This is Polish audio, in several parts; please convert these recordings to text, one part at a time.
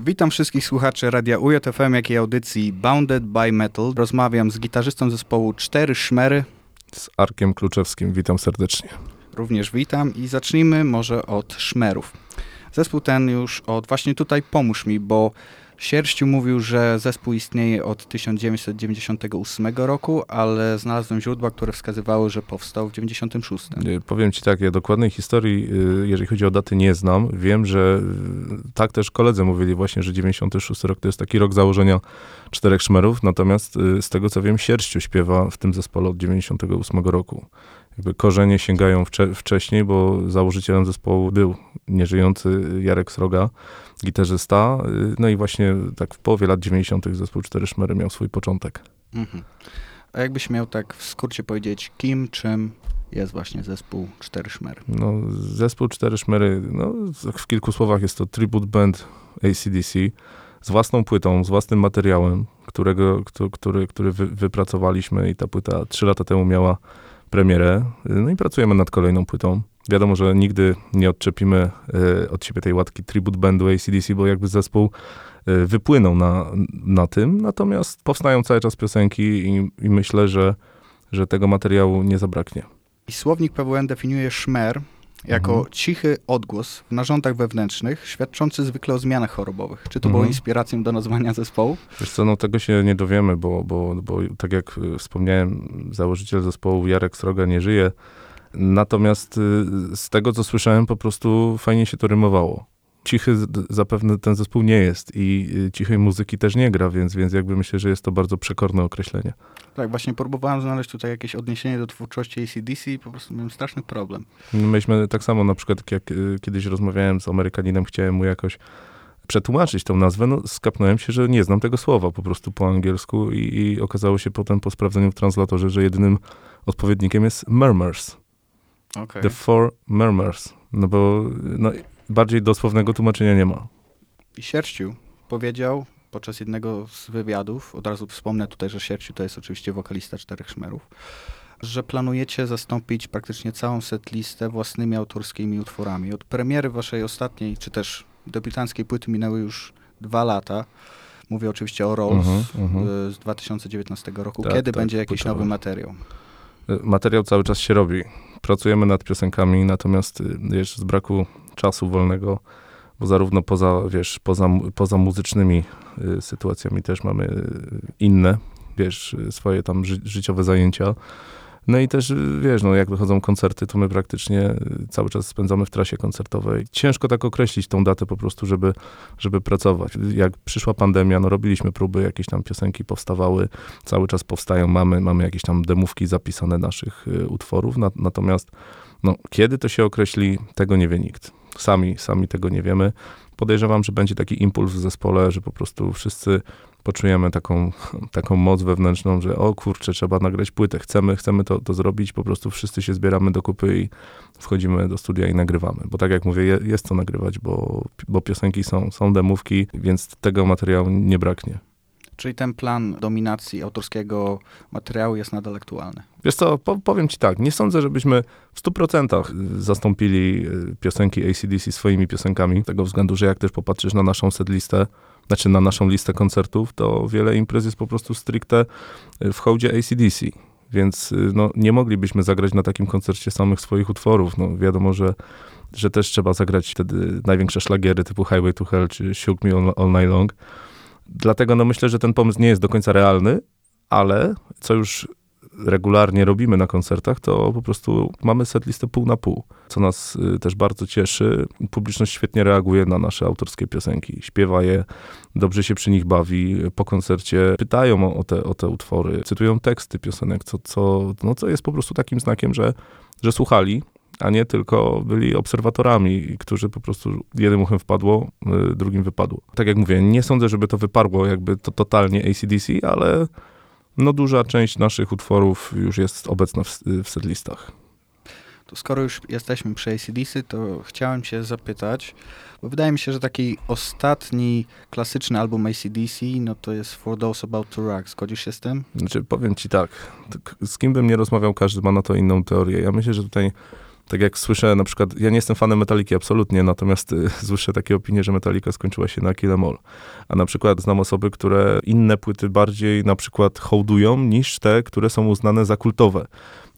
Witam wszystkich słuchaczy Radia UJFM, jak i audycji Bounded by Metal. Rozmawiam z gitarzystą zespołu Cztery Szmery. Z Arkiem Kluczewskim, witam serdecznie. Również witam i zacznijmy może od szmerów. Zespół ten już od właśnie tutaj pomóż mi, bo Sierściu mówił, że zespół istnieje od 1998 roku, ale znalazłem źródła, które wskazywały, że powstał w 96. Y, powiem ci tak, ja dokładnej historii, y, jeżeli chodzi o daty, nie znam. Wiem, że y, tak też koledzy mówili właśnie, że 96 rok to jest taki rok założenia czterech szmerów, natomiast z tego co wiem, Sierściu śpiewa w tym zespole od 98 roku. Jakby korzenie sięgają wcze wcześniej, bo założycielem zespołu był nieżyjący Jarek Sroga, gitarzysta. No i właśnie tak w połowie lat 90. zespół Cztery Szmery miał swój początek. Mhm. A jakbyś miał tak w skrócie powiedzieć, kim, czym jest właśnie zespół Cztery Szmery? No, zespół Cztery Szmery, no, w kilku słowach jest to tribute band ACDC z własną płytą, z własnym materiałem, którego, który, który wy, wypracowaliśmy i ta płyta trzy lata temu miała premierę. No i pracujemy nad kolejną płytą. Wiadomo, że nigdy nie odczepimy y, od siebie tej łatki tribute bandu ACDC, bo jakby zespół y, wypłynął na, na tym. Natomiast powstają cały czas piosenki i, i myślę, że, że tego materiału nie zabraknie. I słownik PWN definiuje szmer jako mhm. cichy odgłos w narządach wewnętrznych, świadczący zwykle o zmianach chorobowych. Czy to mhm. było inspiracją do nazwania zespołu? Wiesz co, no tego się nie dowiemy, bo, bo, bo tak jak wspomniałem, założyciel zespołu Jarek Sroga nie żyje. Natomiast y, z tego, co słyszałem, po prostu fajnie się to rymowało. Cichy zapewne ten zespół nie jest i y, cichej muzyki też nie gra, więc, więc jakby myślę, że jest to bardzo przekorne określenie. Tak, właśnie próbowałem znaleźć tutaj jakieś odniesienie do twórczości ACDC i po prostu miałem straszny problem. Myśmy tak samo na przykład, jak y, kiedyś rozmawiałem z Amerykaninem, chciałem mu jakoś przetłumaczyć tą nazwę, no skapnąłem się, że nie znam tego słowa po prostu po angielsku i, i okazało się potem po sprawdzeniu w translatorze, że jedynym odpowiednikiem jest murmurs. Okay. The Four Murmurs. No bo no, bardziej dosłownego tłumaczenia nie ma. I Sierściu powiedział podczas jednego z wywiadów, od razu wspomnę tutaj, że Sierściu to jest oczywiście wokalista Czterech Szmerów, że planujecie zastąpić praktycznie całą setlistę własnymi autorskimi utworami. Od premiery waszej ostatniej, czy też debiutanckiej płyty minęły już dwa lata. Mówię oczywiście o Rolls uh -huh, uh -huh. z 2019 roku. Tak, Kiedy tak, będzie jakiś nowy materiał? Materiał cały czas się robi pracujemy nad piosenkami, natomiast y, wiesz, z braku czasu wolnego, bo zarówno poza, wiesz, poza, poza muzycznymi y, sytuacjami też mamy y, inne, wiesz, swoje tam ży życiowe zajęcia. No i też, wiesz, no jak wychodzą koncerty, to my praktycznie cały czas spędzamy w trasie koncertowej. Ciężko tak określić tą datę po prostu, żeby, żeby pracować. Jak przyszła pandemia, no robiliśmy próby, jakieś tam piosenki powstawały, cały czas powstają, mamy, mamy jakieś tam demówki zapisane naszych utworów, na, natomiast no, kiedy to się określi, tego nie wie nikt. Sami, sami tego nie wiemy. Podejrzewam, że będzie taki impuls w zespole, że po prostu wszyscy poczujemy taką, taką moc wewnętrzną, że o kurczę, trzeba nagrać płytę, chcemy, chcemy to, to zrobić, po prostu wszyscy się zbieramy do kupy i wchodzimy do studia i nagrywamy. Bo tak jak mówię, jest co nagrywać, bo, bo piosenki są, są demówki, więc tego materiału nie braknie. Czyli ten plan dominacji autorskiego materiału jest nadal aktualny. Wiesz co, powiem ci tak, nie sądzę, żebyśmy w 100% zastąpili y, piosenki ACDC swoimi piosenkami, z tego względu, że jak też popatrzysz na naszą setlistę, znaczy na naszą listę koncertów, to wiele imprez jest po prostu stricte y, w hołdzie ACDC. Więc y, no, nie moglibyśmy zagrać na takim koncercie samych swoich utworów. No, wiadomo, że, że też trzeba zagrać wtedy największe szlagiery typu Highway to Hell czy Shook Me All, All Night Long. Dlatego no, myślę, że ten pomysł nie jest do końca realny, ale co już regularnie robimy na koncertach, to po prostu mamy setlistę pół na pół, co nas y, też bardzo cieszy. Publiczność świetnie reaguje na nasze autorskie piosenki, śpiewa je, dobrze się przy nich bawi. Po koncercie pytają o te, o te utwory, cytują teksty piosenek, co, co, no, co jest po prostu takim znakiem, że, że słuchali, a nie tylko byli obserwatorami, którzy po prostu jednym uchem wpadło, y, drugim wypadło. Tak jak mówię, nie sądzę, żeby to wyparło jakby to totalnie ACDC, ale no duża część naszych utworów już jest obecna w, w setlistach. To skoro już jesteśmy przy ACDC, to chciałem się zapytać, bo wydaje mi się, że taki ostatni klasyczny album ACDC, no to jest For Those About to Rock. Zgodzisz się z tym? Znaczy, powiem ci tak, z kim bym nie rozmawiał, każdy ma na to inną teorię. Ja myślę, że tutaj Tak jak słyszę na przykład, ja nie jestem fanem Metaliki absolutnie, natomiast y, słyszę takie opinie, że Metalika skończyła się na Kill Em All. A na przykład znam osoby, które inne płyty bardziej na przykład hołdują niż te, które są uznane za kultowe.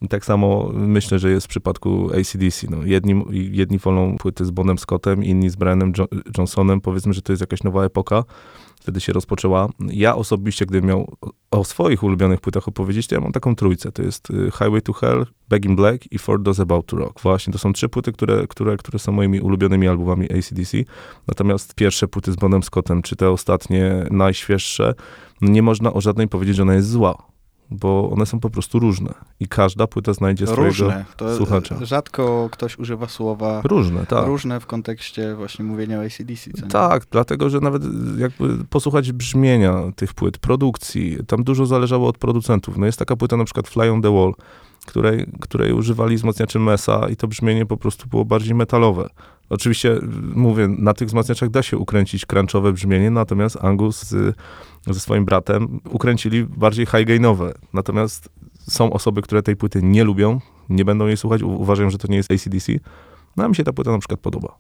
I tak samo myślę, że jest w przypadku ACDC. No, jedni, jedni wolą płyty z Bonem Scottem, inni z Brianem jo Johnsonem. Powiedzmy, że to jest jakaś nowa epoka. Wtedy się rozpoczęła. Ja osobiście, gdybym miał o swoich ulubionych płytach opowiedzieć, to ja mam taką trójcę. To jest y, Highway to Hell, Back in Black i For Those About to Rock. Właśnie, to są trzy płyty, które, które, które są moimi ulubionymi albumami ACDC. Natomiast pierwsze płyty z Bonem Scottem, czy te ostatnie, najświeższe, nie można o żadnej powiedzieć, że ona jest zła bo one są po prostu różne i każda płyta znajdzie różne. swojego to słuchacza. Rzadko ktoś używa słowa różne, tak. różne w kontekście właśnie mówienia o ACDC. Tak, dlatego, że nawet jakby posłuchać brzmienia tych płyt, produkcji, tam dużo zależało od producentów. No jest taka płyta na przykład Fly on the Wall, której, której używali wzmacniaczy Mesa i to brzmienie po prostu było bardziej metalowe. Oczywiście, mówię, na tych wzmacniaczach da się ukręcić crunchowe brzmienie, natomiast Angus ze swoim bratem ukręcili bardziej high-gainowe. Natomiast są osoby, które tej płyty nie lubią, nie będą jej słuchać, uważają, że to nie jest ACDC. No a mi się ta płyta na przykład podoba.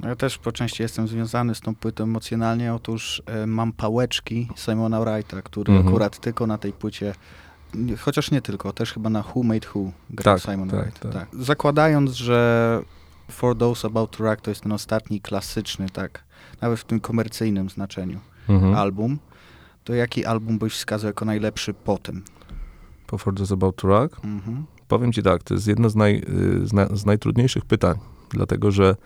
No ja też po części jestem związany z tą płytą emocjonalnie. Otóż e, mam pałeczki Simona Wrighta, który mhm. akurat tylko na tej płycie chociaż nie tylko, też chyba na Who Made Who grał tak, Simon tak, Wright. Tak. tak. Zakładając, że For Those About to Rock to jest ten ostatni klasyczny, tak, nawet w tym komercyjnym znaczeniu mhm. album, to jaki album byś wskazał jako najlepszy? Po For Those About to Rock? Mhm. Powiem ci tak, to jest jedno z, naj, y, z, na, z najtrudniejszych pytań, dlatego że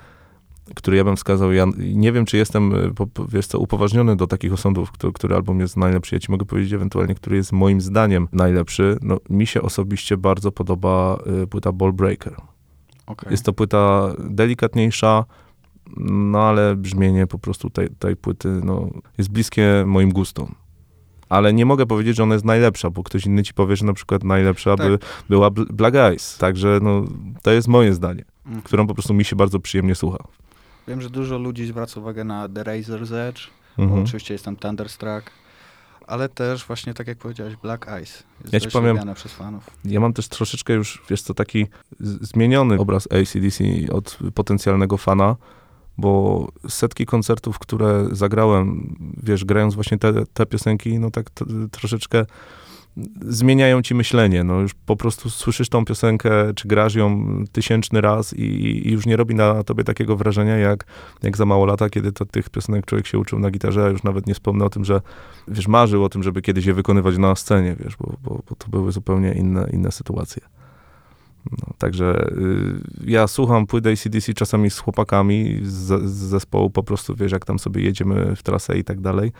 który ja bym wskazał, ja nie wiem, czy jestem, y, wiesz co, upoważniony do takich osądów, który, który album jest najlepszy. Ja ci mogę powiedzieć ewentualnie, który jest moim zdaniem najlepszy. No, mi się osobiście bardzo podoba y, płyta Ball Breaker. Okay. Jest to płyta delikatniejsza, no ale brzmienie po prostu tej, tej płyty no, jest bliskie moim gustom. Ale nie mogę powiedzieć, że ona jest najlepsza, bo ktoś inny ci powie, że na przykład najlepsza tak. by, była Black Eyes. Także no, to jest moje zdanie, mm. którą po prostu mi się bardzo przyjemnie słucha. Wiem, że dużo ludzi zwraca uwagę na The Razor's Edge, mhm. oczywiście jest tam Thunderstruck, ale też właśnie tak jak powiedziałeś, Black Ice jest ja ci powiem, przez fanów. Ja mam też troszeczkę już, wiesz co, taki zmieniony obraz ACDC od potencjalnego fana, bo setki koncertów, które zagrałem, wiesz, grając właśnie te, te piosenki, no tak troszeczkę zmieniają ci myślenie. No już po prostu słyszysz tą piosenkę, czy grasz ją tysięczny raz i, i, już nie robi na tobie takiego wrażenia, jak, jak za mało lata, kiedy to tych piosenek człowiek się uczył na gitarze, a już nawet nie wspomnę o tym, że wiesz, marzył o tym, żeby kiedyś je wykonywać na scenie, wiesz, bo, bo, bo to były zupełnie inne, inne sytuacje. No, także y, ja słucham płyt ACDC czasami z chłopakami z, z zespołu, po prostu wiesz, jak tam sobie jedziemy w trasę i tak dalej.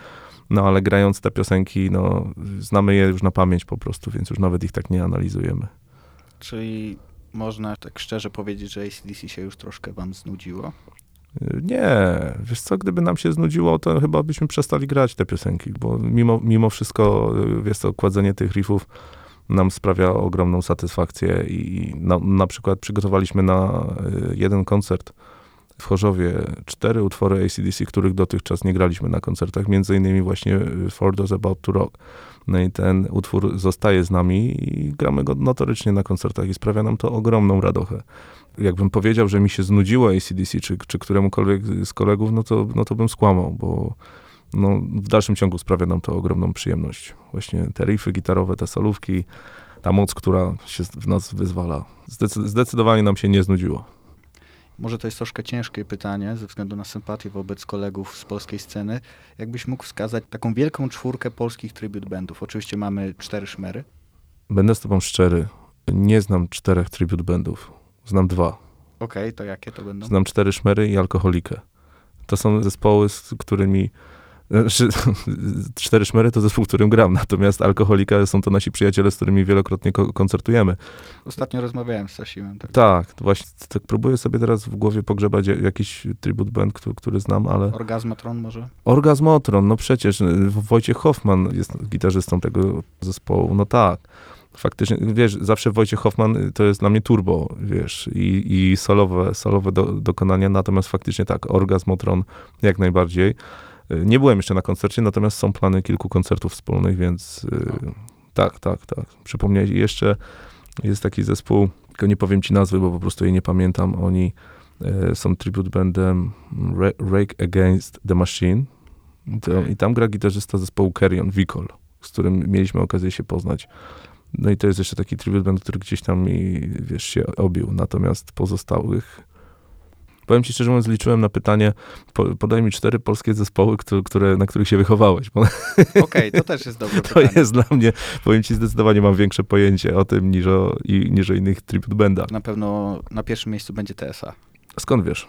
No ale grając te piosenki, no znamy je już na pamięć po prostu, więc już nawet ich tak nie analizujemy. Czyli można tak szczerze powiedzieć, że ACDC się już troszkę wam znudziło? Nie, wiesz co, gdyby nam się znudziło, to chyba byśmy przestali grać te piosenki, bo mimo, mimo wszystko, wiesz co, kładzenie tych riffów nam sprawia ogromną satysfakcję i na, na przykład przygotowaliśmy na y, jeden koncert w Chorzowie cztery utwory ACDC, których dotychczas nie graliśmy na koncertach, między innymi właśnie For Those About to Rock. No i ten utwór zostaje z nami i gramy go notorycznie na koncertach i sprawia nam to ogromną radochę. Jakbym powiedział, że mi się znudziło ACDC, czy, czy któremukolwiek z kolegów, no to, no to bym skłamał, bo no, w dalszym ciągu sprawia nam to ogromną przyjemność. Właśnie te riffy gitarowe, te solówki, ta moc, która się w nas wyzwala. zdecydowanie nam się nie znudziło. Może to jest troszkę ciężkie pytanie ze względu na sympatię wobec kolegów z polskiej sceny. Jakbyś mógł wskazać taką wielką czwórkę polskich tribute bandów? Oczywiście mamy cztery szmery. Będę z tobą szczery. Nie znam czterech tribute bandów. Znam dwa. Okej, okay, to jakie to będą? Znam cztery szmery i alkoholikę. To są zespoły, z którymi znaczy, cztery szmery to zespół, w którym gram, natomiast alkoholika są to nasi przyjaciele, z którymi wielokrotnie ko koncertujemy. Ostatnio rozmawiałem z Sasimem. Tak. tak, właśnie tak próbuję sobie teraz w głowie pogrzebać jakiś tribute band, który, który znam, ale... Orgazmotron może? Orgazmotron, no przecież. Wojciech Hoffman jest gitarzystą tego zespołu, no tak faktycznie, wiesz, zawsze Wojciech Hoffman to jest dla mnie turbo, wiesz, i, i solowe, solowe do, dokonania, natomiast faktycznie tak, Orgazmotron jak najbardziej. Nie byłem jeszcze na koncercie, natomiast są plany kilku koncertów wspólnych, więc no. tak, tak, tak. Przypomniałeś, jeszcze jest taki zespół, tylko nie powiem ci nazwy, bo po prostu jej nie pamiętam. Oni e, są tribute bandem Rake Against the Machine. To, I tam gra gitarzysta zespołu Carrion, Vicol, z którym mieliśmy okazję się poznać. No i to jest jeszcze taki tribute band, który gdzieś tam mi, wiesz, się obił. Natomiast pozostałych Powiem ci szczerze mówiąc, liczyłem na pytanie, po, podaj mi cztery polskie zespoły, które, na których się wychowałeś. Okej, okay, to też jest dobre To pytanie. jest dla mnie, powiem ci, zdecydowanie mam większe pojęcie o tym niż o, i, niż o innych tribute bandach. Na pewno na pierwszym miejscu będzie TSA. Skąd wiesz?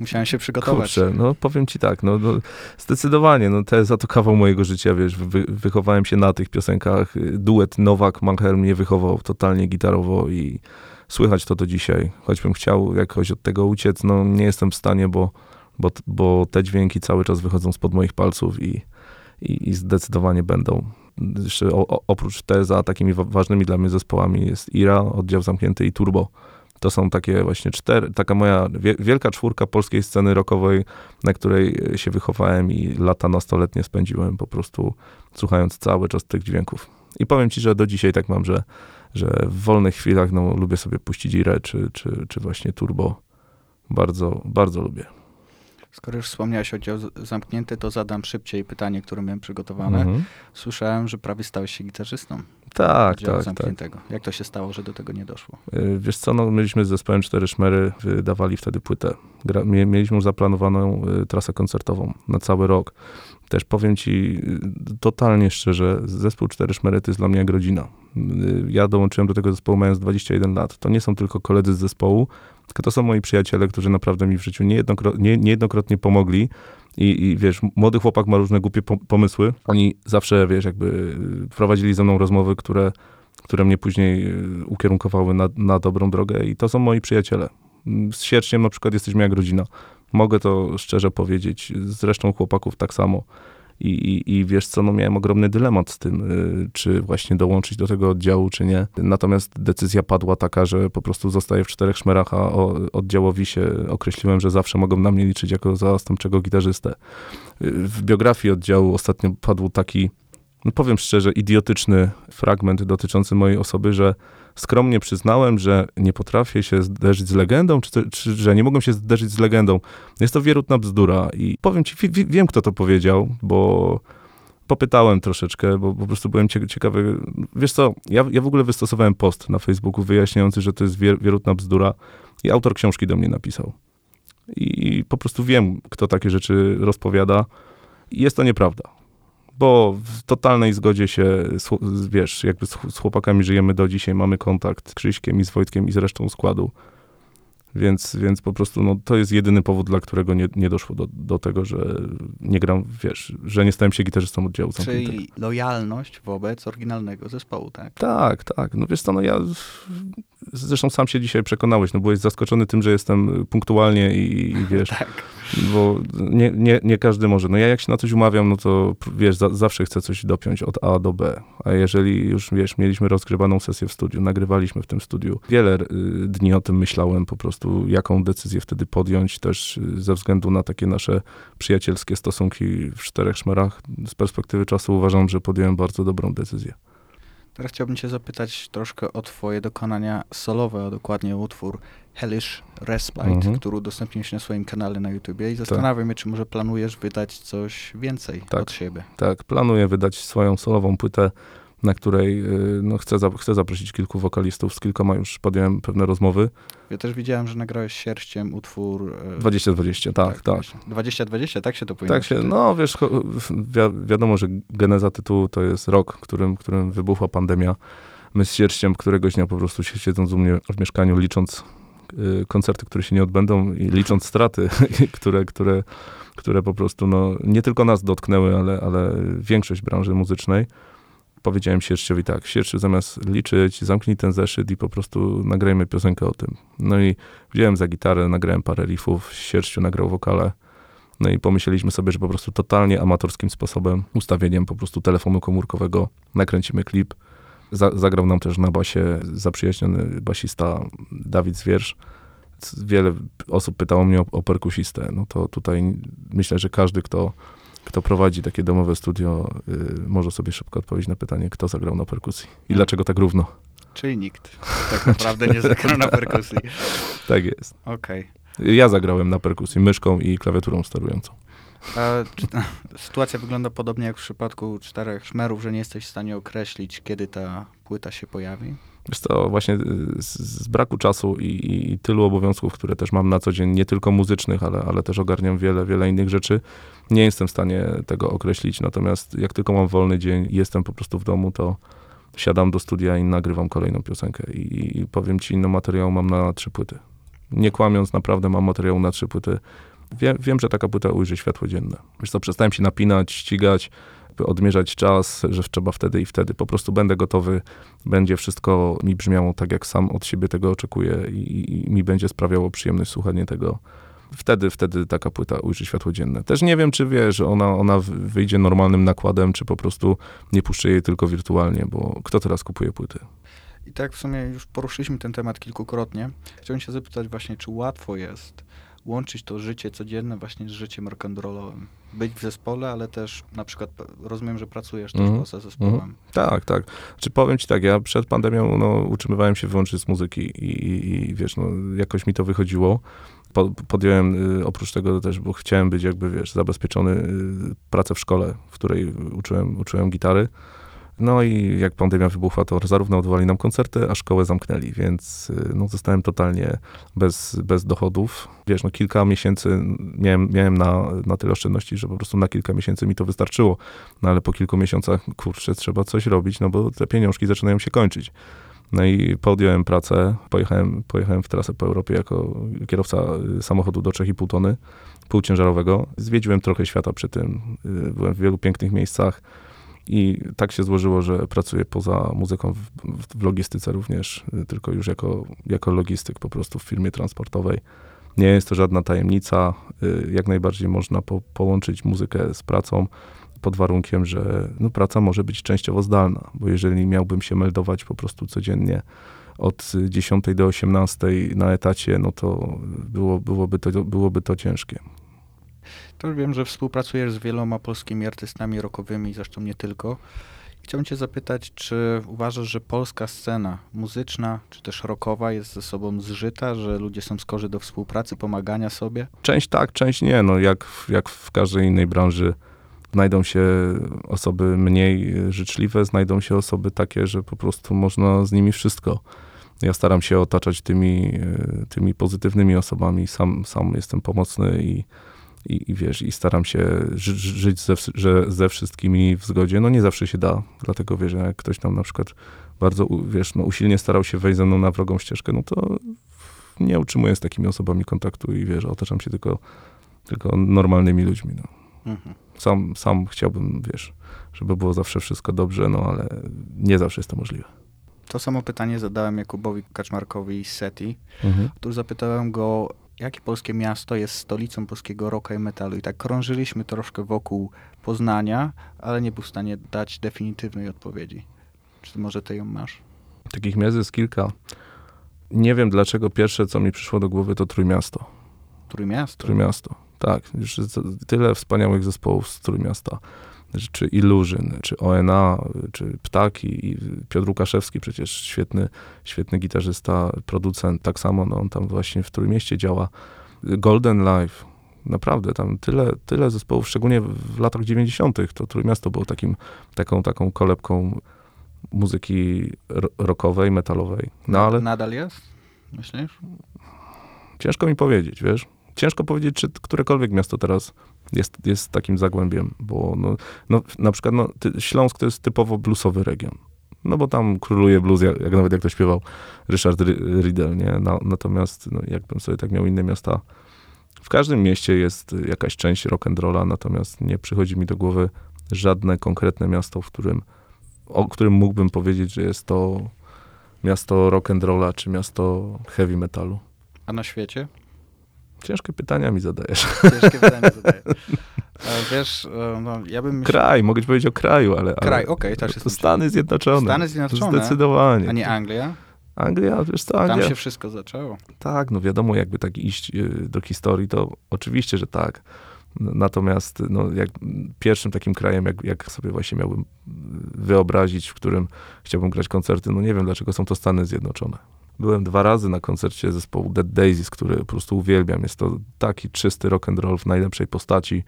Musiałem się przygotować. Kurczę, no powiem ci tak, no, no zdecydowanie, no TSA to kawał mojego życia, wiesz, wy, wychowałem się na tych piosenkach. Duet Nowak-Mancher mnie wychował totalnie gitarowo i słychać to do dzisiaj. Choćbym chciał jakoś od tego uciec, no nie jestem w stanie, bo, bo, bo te dźwięki cały czas wychodzą spod moich palców i, i, i zdecydowanie będą. Jeszcze o, oprócz TEZA takimi ważnymi dla mnie zespołami jest IRA, oddział zamknięty i Turbo. To są takie właśnie cztery, taka moja wielka czwórka polskiej sceny rockowej, na której się wychowałem i lata nastoletnie spędziłem po prostu słuchając cały czas tych dźwięków. I powiem ci, że do dzisiaj tak mam, że że w wolnych chwilach no, lubię sobie puścić Ire czy, czy, czy właśnie Turbo. Bardzo, bardzo lubię. Skoro już wspomniałeś o dział zamknięty, to zadam szybciej pytanie, które miałem przygotowane. Mhm. Słyszałem, że prawie stałeś się gitarzystą. Tak, tak, zamkniętego. Tak. Jak to się stało, że do tego nie doszło? Y, wiesz co, no, mieliśmy z zespołem Cztery Szmery, wydawali wtedy płytę. Gra, mieliśmy już zaplanowaną y, trasę koncertową na cały rok. Też powiem ci y, totalnie szczerze, zespół Cztery Szmery to jest dla mnie jak rodzina. Ja dołączyłem do tego zespołu mając 21 lat. To nie są tylko koledzy z zespołu, tylko to są moi przyjaciele, którzy naprawdę mi w życiu niejednokrotnie, niejednokrotnie pomogli. I, I, wiesz, młody chłopak ma różne głupie pomysły. Oni zawsze, wiesz, jakby prowadzili ze mną rozmowy, które, które mnie później y, ukierunkowały na, na dobrą drogę. I to są moi przyjaciele. Z sierściem na przykład jesteśmy jak rodzina. Mogę to szczerze powiedzieć. Zresztą chłopaków tak samo. I, i, I wiesz co, no miałem ogromny dylemat z tym, y, czy właśnie dołączyć do tego oddziału, czy nie. Natomiast decyzja padła taka, że po prostu zostaję w czterech szmerach, a oddziałowi się określiłem, że zawsze mogą na mnie liczyć jako zastępczego gitarzystę. Y, w biografii oddziału ostatnio padł taki, no powiem szczerze, idiotyczny fragment dotyczący mojej osoby, że skromnie przyznałem, że nie potrafię się zderzyć z legendą, czy, czy że nie mogłem się zderzyć z legendą. Jest to wierutna bzdura i powiem ci, wiem kto to powiedział, bo popytałem troszeczkę, bo po prostu byłem ciekawy. Wiesz co, ja, ja w ogóle wystosowałem post na Facebooku wyjaśniający, że to jest wier, wierutna bzdura i autor książki do mnie napisał. I po prostu wiem, kto takie rzeczy rozpowiada. I jest to nieprawda bo w totalnej zgodzie się, wiesz, jakby z chłopakami żyjemy do dzisiaj, mamy kontakt z Krzyśkiem i z Wojtkiem i z resztą składu. Więc, więc po prostu no, to jest jedyny powód, dla którego nie, nie doszło do, do tego, że nie gram, wiesz, że nie stałem się gitarzystą oddziału Czyli lojalność wobec oryginalnego zespołu, tak? Tak, tak. No wiesz co, no ja zresztą sam się dzisiaj przekonałeś, no byłeś zaskoczony tym, że jestem punktualnie i, i wiesz, tak. Bo nie, nie, nie każdy może. No ja jak się na coś umawiam, no to wiesz, za, zawsze chcę coś dopiąć od A do B. A jeżeli już, wiesz, mieliśmy rozgrywaną sesję w studiu, nagrywaliśmy w tym studiu, wiele y, dni o tym myślałem po prostu, jaką decyzję wtedy podjąć, też y, ze względu na takie nasze przyjacielskie stosunki w czterech szmerach. Z perspektywy czasu uważam, że podjąłem bardzo dobrą decyzję. Teraz chciałbym cię zapytać troszkę o twoje dokonania solowe, a dokładnie utwór Hellish Respite, mhm. który udostępniłeś na swoim kanale na YouTubie i zastanawiam tak. się, czy może planujesz wydać coś więcej tak, od siebie. Tak, planuję wydać swoją solową płytę na której y, no, chcę, chcę zaprosić kilku wokalistów, z kilkoma już podjąłem pewne rozmowy. Ja też widziałem, że nagrałeś sierściem utwór... 2020, e, tak, tak. 2020, tak. tak się to powinno Tak się, no wiesz, wi wiadomo, że geneza tytułu to jest rok, którym, którym wybuchła pandemia. My z sierściem któregoś dnia po prostu siedząc u mnie w mieszkaniu, licząc y, koncerty, które się nie odbędą i licząc straty, które, które, które po prostu no, nie tylko nas dotknęły, ale, ale większość branży muzycznej, powiedziałem Sierściowi tak, Sierściu zamiast liczyć, zamknij ten zeszyt i po prostu nagrajmy piosenkę o tym. No i wziąłem za gitarę, nagrałem parę riffów, Sierściu nagrał wokale. No i pomyśleliśmy sobie, że po prostu totalnie amatorskim sposobem, ustawieniem po prostu telefonu komórkowego nakręcimy klip. Za, zagrał nam też na basie zaprzyjaźniony basista Dawid Zwierz. Wiele osób pytało mnie o, o perkusistę. No to tutaj myślę, że każdy, kto kto prowadzi takie domowe studio, y, może sobie szybko odpowiedzieć na pytanie, kto zagrał na perkusji i dlaczego tak równo. Czyli nikt tak naprawdę nie zagrał na perkusji. Tak jest. Okej. Ja zagrałem na perkusji myszką i klawiaturą sterującą. A czy sytuacja wygląda podobnie jak w przypadku czterech szmerów, że nie jesteś w stanie określić, kiedy ta płyta się pojawi? Wiesz to właśnie y, z, z braku czasu i, i tylu obowiązków, które też mam na co dzień, nie tylko muzycznych, ale, ale też ogarniam wiele, wiele innych rzeczy, nie jestem w stanie tego określić. Natomiast jak tylko mam wolny dzień i jestem po prostu w domu, to siadam do studia i nagrywam kolejną piosenkę. I, i powiem ci, no materiału mam na trzy płyty. Nie kłamiąc, naprawdę mam materiału na trzy płyty. Wie, wiem, że taka płyta ujrzy światło dzienne. Wiesz co, przestałem się napinać, ścigać, jakby odmierzać czas, że trzeba wtedy i wtedy. Po prostu będę gotowy, będzie wszystko mi brzmiało tak, jak sam od siebie tego oczekuję i, i mi będzie sprawiało przyjemność słuchanie tego. Wtedy, wtedy taka płyta ujrzy światło dzienne. Też nie wiem, czy wie, że ona, ona wyjdzie normalnym nakładem, czy po prostu nie puszczę jej tylko wirtualnie, bo kto teraz kupuje płyty? I tak w sumie już poruszyliśmy ten temat kilkukrotnie. Chciałem się zapytać właśnie, czy łatwo jest łączyć to życie codzienne właśnie z życiem rock'n'rollowym. Być w zespole, ale też na przykład rozumiem, że pracujesz też Mhm. poza zespołem. Tak, tak. Czy powiem ci tak, ja przed pandemią no, utrzymywałem się wyłącznie z muzyki i, i, i wiesz, no, jakoś mi to wychodziło. Po, podjąłem, y, oprócz tego też, bo chciałem być jakby, wiesz, zabezpieczony y, pracę w szkole, w której uczyłem, uczyłem gitary. No i jak pandemia wybuchła, to zarówno odwołali nam koncerty, a szkołę zamknęli, więc y, no, zostałem totalnie bez, bez dochodów. Wiesz, no kilka miesięcy miałem, miałem na, na tyle oszczędności, że po prostu na kilka miesięcy mi to wystarczyło. No ale po kilku miesiącach, kurczę, trzeba coś robić, no bo te pieniążki zaczynają się kończyć. No i podjąłem pracę, pojechałem, pojechałem w trasę po Europie jako kierowca y, samochodu do 3,5 tony, półciężarowego. Zwiedziłem trochę świata przy tym, y, byłem w wielu pięknych miejscach i tak się złożyło, że pracuję poza muzyką w, w, logistyce również, y, tylko już jako, jako logistyk po prostu w firmie transportowej. Nie jest to żadna tajemnica, y, jak najbardziej można po, połączyć muzykę z pracą pod warunkiem, że no, praca może być częściowo zdalna, bo jeżeli miałbym się meldować po prostu codziennie od 10 do 18 na etacie, no to, było, byłoby, to byłoby to ciężkie. To wiem, że współpracujesz z wieloma polskimi artystami rockowymi, zresztą nie tylko. Chciałbym cię zapytać, czy uważasz, że polska scena muzyczna, czy też rockowa jest ze sobą zżyta, że ludzie są skorzy do współpracy, pomagania sobie? Część tak, część nie. No jak, jak w każdej innej branży znajdą się osoby mniej życzliwe, znajdą się osoby takie, że po prostu można z nimi wszystko. Ja staram się otaczać tymi, e, tymi pozytywnymi osobami. Sam, sam jestem pomocny i, i, i wiesz, i staram się ży, żyć ze, że ze wszystkimi w zgodzie. No nie zawsze się da, dlatego wiesz, jak ktoś tam na przykład bardzo, wiesz, no usilnie starał się wejść ze mną na wrogą ścieżkę, no to nie utrzymuję z takimi osobami kontaktu i wiesz, otaczam się tylko, tylko normalnymi ludźmi. No. Mhm. Sam, sam chciałbym, wiesz, żeby było zawsze wszystko dobrze, no ale nie zawsze jest to możliwe. To samo pytanie zadałem Jakubowi Kaczmarkowi z SETI. Mhm. Otóż zapytałem go, jakie polskie miasto jest stolicą polskiego rocka i metalu. I tak krążyliśmy troszkę wokół Poznania, ale nie był w stanie dać definitywnej odpowiedzi. Czy może ty ją masz? Takich miast jest kilka. Nie wiem dlaczego pierwsze, co mi przyszło do głowy, to Trójmiasto. Trójmiasto? Trójmiasto, tak. Już tyle wspaniałych zespołów z Trójmiasta. Czy Illusion, czy ONA, czy Ptaki, i Piotr Łukaszewski, przecież świetny, świetny gitarzysta, producent, tak samo, no, on tam właśnie w Trójmieście działa. Golden Life, naprawdę tam tyle, tyle zespołów, szczególnie w latach 90. to Trójmiasto było takim, taką, taką kolebką muzyki ro- rockowej, metalowej. No ale Nadal jest? Myślisz? ciężko mi powiedzieć, wiesz? Ciężko powiedzieć, czy którekolwiek miasto teraz jest, jest takim zagłębiem, bo no, no, na przykład no, ty, Śląsk to jest typowo bluesowy region. No bo tam króluje blues, jak, jak nawet jak to śpiewał Richard Ry- Riddle, nie? Na, natomiast no, jakbym sobie tak miał inne miasta, w każdym mieście jest jakaś część rock'n'rolla, natomiast nie przychodzi mi do głowy żadne konkretne miasto, w którym, o którym mógłbym powiedzieć, że jest to miasto rock'n'rolla, czy miasto heavy metalu. A na świecie? Ciężkie pytania mi zadajesz. Ciężkie pytanie zadaję. E, Wiesz, e, no, ja bym myślał... Kraj, mogę ci powiedzieć o kraju, ale... Kraj, okej, też to jestem Stany Zjednoczone. Stany Zjednoczone, Zdecydowanie. a nie Anglia? Anglia, wiesz co, Tam Anglia... się wszystko zaczęło. Tak, no wiadomo, jakby tak iść y, do historii, to oczywiście, że tak. Natomiast no, jak pierwszym takim krajem, jak, jak sobie właśnie miałbym wyobrazić, w którym chciałbym grać koncerty. No nie wiem, dlaczego są to Stany Zjednoczone. Byłem dwa razy na koncercie zespołu Dead Daisies, który po prostu uwielbiam. Jest to taki czysty rock and roll w najlepszej postaci.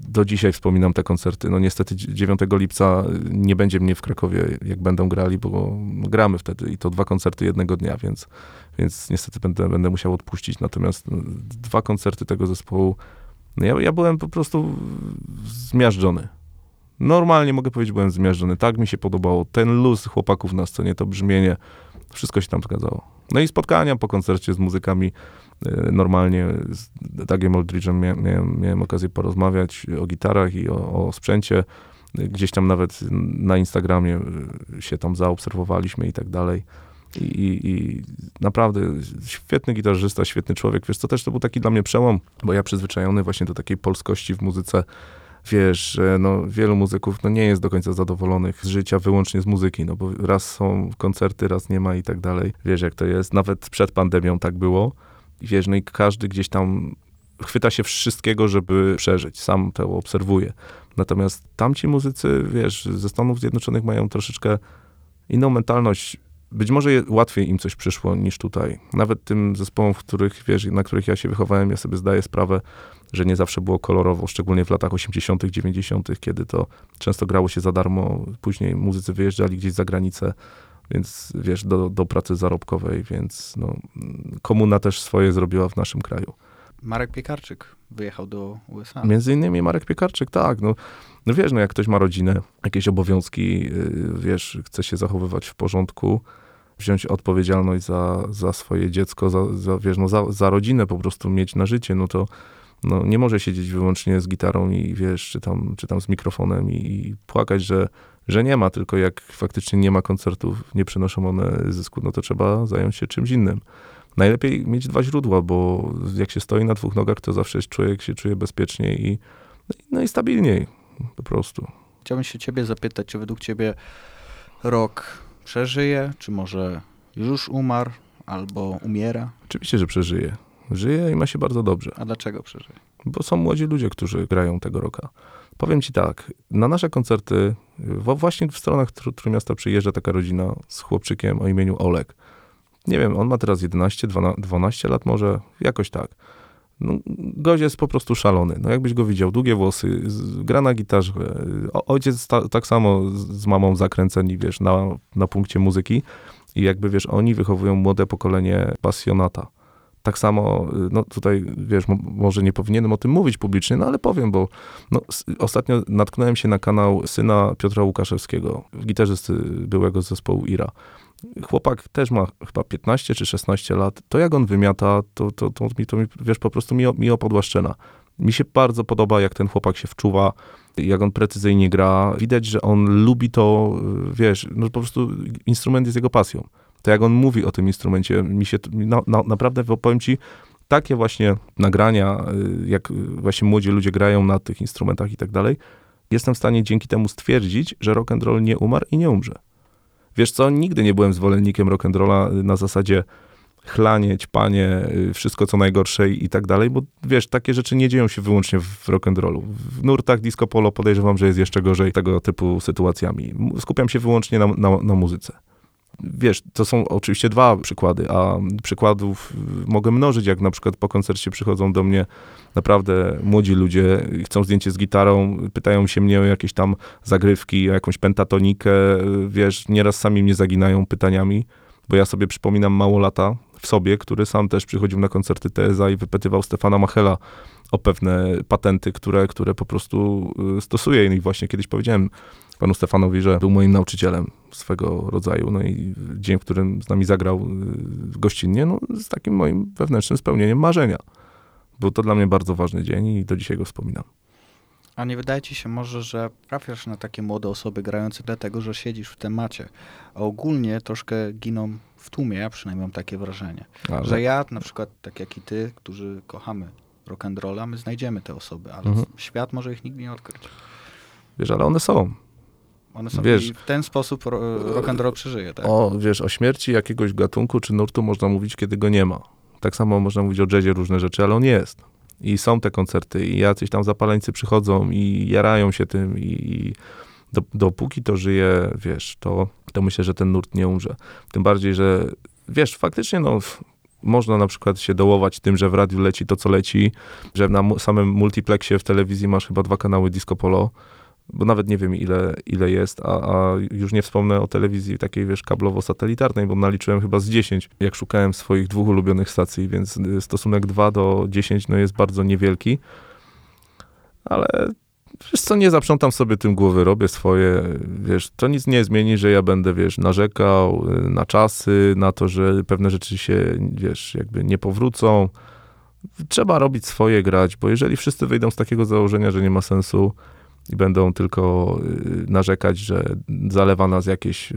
Do dzisiaj wspominam te koncerty. No niestety 9 lipca nie będzie mnie w Krakowie, jak będą grali, bo gramy wtedy i to dwa koncerty jednego dnia, więc, więc niestety będę, będę musiał odpuścić. Natomiast no, dwa koncerty tego zespołu, no ja, ja byłem po prostu zmiażdżony. Normalnie mogę powiedzieć, byłem zmiażdżony. Tak mi się podobało. Ten luz chłopaków na scenie, to brzmienie, wszystko się tam zgadzało. No i spotkania po koncercie z muzykami. E, normalnie z Dagiem Aldridge'em miałem, miałem okazję porozmawiać o gitarach i o, o sprzęcie. Gdzieś tam nawet na Instagramie e, się tam zaobserwowaliśmy i tak dalej. I, i, I, naprawdę świetny gitarzysta, świetny człowiek. Wiesz, to też to był taki dla mnie przełom, bo ja przyzwyczajony właśnie do takiej polskości w muzyce, wiesz, no, wielu muzyków no, nie jest do końca zadowolonych z życia wyłącznie z muzyki, no bo raz są koncerty, raz nie ma i tak dalej. Wiesz, jak to jest. Nawet przed pandemią tak było. Wiesz, no i każdy gdzieś tam chwyta się wszystkiego, żeby przeżyć. Sam to obserwuję. Natomiast tamci muzycy, wiesz, ze Stanów Zjednoczonych mają troszeczkę inną mentalność. Być może łatwiej im coś przyszło niż tutaj. Nawet tym zespołom, w których, wiesz, na których ja się wychowałem, ja sobie zdaję sprawę, że nie zawsze było kolorowo, szczególnie w latach 80., 90., kiedy to często grało się za darmo. Później muzycy wyjeżdżali gdzieś za granicę, więc wiesz, do, do pracy zarobkowej, więc no, komuna też swoje zrobiła w naszym kraju. Marek Piekarczyk wyjechał do USA. Między innymi Marek Piekarczyk, tak. No, no wiesz, no jak ktoś ma rodzinę, jakieś obowiązki, yy, wiesz, chce się zachowywać w porządku, wziąć odpowiedzialność za, za swoje dziecko, za, za, wiesz, no za, za rodzinę po prostu mieć na życie, no to no, nie może siedzieć wyłącznie z gitarą i wiesz, czy tam, czy tam z mikrofonem i, i płakać, że, że nie ma, tylko jak faktycznie nie ma koncertów, nie przynoszą one zysku, no to trzeba zająć się czymś innym. Najlepiej mieć dwa źródła, bo jak się stoi na dwóch nogach, to zawsze człowiek się czuje bezpieczniej i, no i stabilniej po prostu. Chciałbym się ciebie zapytać, czy według ciebie rok przeżyje, czy może już umarł, albo umiera? Oczywiście, że przeżyje. Żyje i ma się bardzo dobrze. A dlaczego przeżyje? Bo są młodzi ludzie, którzy grają tego roka. Powiem ci tak, na nasze koncerty, właśnie w stronach Trójmiasta przyjeżdża taka rodzina z chłopczykiem o imieniu Olek. Nie wiem, on ma teraz 11, 12 lat może, jakoś tak. No, gość jest po prostu szalony. No jakbyś go widział, długie włosy, gra na gitarze. ojciec ta, tak samo z mamą zakręceni, wiesz, na, na punkcie muzyki. I jakby, wiesz, oni wychowują młode pokolenie pasjonata. Tak samo, y, no tutaj, wiesz, może nie powinienem o tym mówić publicznie, no ale powiem, bo no, ostatnio natknąłem się na kanał syna Piotra Łukaszewskiego, gitarzysty byłego zespołu IRA. Chłopak też ma chyba 15 czy 16 lat. To jak on wymiata, to, to, to, mi, to mi, wiesz, po prostu mi, mi opodłaszczena. Mi się bardzo podoba, jak ten chłopak się wczuwa, jak on precyzyjnie gra. Widać, że on lubi to, y, wiesz, no po prostu instrument jest jego pasją to jak on mówi o tym instrumencie, mi się na, na, naprawdę powiem ci, takie właśnie nagrania, y, jak właśnie młodzi ludzie grają na tych instrumentach i tak dalej, jestem w stanie dzięki temu stwierdzić, że rock and roll nie umarł i nie umrze. Wiesz co, nigdy nie byłem zwolennikiem rock and rolla na zasadzie chlanie, ćpanie, y, wszystko co najgorsze i tak dalej, bo wiesz, takie rzeczy nie dzieją się wyłącznie w rock and rollu. W nurtach disco polo podejrzewam, że jest jeszcze gorzej tego typu sytuacjami. Skupiam się wyłącznie na, na, na muzyce wiesz, to są oczywiście dwa przykłady, a przykładów mogę mnożyć, jak na przykład po koncercie przychodzą do mnie naprawdę młodzi ludzie, chcą zdjęcie z gitarą, pytają się mnie o jakieś tam zagrywki, o jakąś pentatonikę, wiesz, nieraz sami mnie zaginają pytaniami, bo ja sobie przypominam mało lata w sobie, który sam też przychodził na koncerty TSA i wypytywał Stefana Machela o pewne patenty, które, które po prostu y, stosuje i właśnie kiedyś powiedziałem, panu Stefanowi, że był moim nauczycielem swego rodzaju. No i dzień, w którym z nami zagrał y, gościnnie, no z takim moim wewnętrznym spełnieniem marzenia. Był to dla mnie bardzo ważny dzień i do dzisiaj go wspominam. A nie wydaje ci się może, że trafiasz na takie młode osoby grające dlatego, że siedzisz w temacie, a ogólnie troszkę giną w tłumie, ja przynajmniej mam takie wrażenie. Ale... Że ja, na przykład, tak jak i ty, którzy kochamy rock and rolla, my znajdziemy te osoby, ale mhm. świat może ich nigdy nie odkryć. Wiesz, ale one są. One są wiesz, w ten sposób rock and roll przeżyje, tak? O, wiesz, o śmierci jakiegoś gatunku czy nurtu można mówić, kiedy go nie ma. Tak samo można mówić o jazzie różne rzeczy, ale on jest. I są te koncerty i jacyś tam zapaleńcy przychodzą i jarają się tym i, i do, dopóki to żyje, wiesz, to, to myślę, że ten nurt nie umrze. Tym bardziej, że wiesz, faktycznie no, można na przykład się dołować tym, że w radiu leci to, co leci, że na samym multiplexie w telewizji masz chyba dwa kanały disco polo, bo nawet nie wiem ile, ile jest, a, a już nie wspomnę o telewizji takiej, wiesz, kablowo-satelitarnej, bo naliczyłem chyba z 10, jak szukałem swoich dwóch ulubionych stacji, więc stosunek 2 do 10 no, jest bardzo niewielki, ale wiesz co, nie zaprzątam sobie tym głowy, robię swoje, wiesz, to nic nie zmieni, że ja będę, wiesz, narzekał y, na czasy, na to, że pewne rzeczy się, wiesz, jakby nie powrócą. Trzeba robić swoje, grać, bo jeżeli wszyscy wyjdą z takiego założenia, że nie ma sensu i będą tylko y, narzekać, że zalewa nas jakieś, y,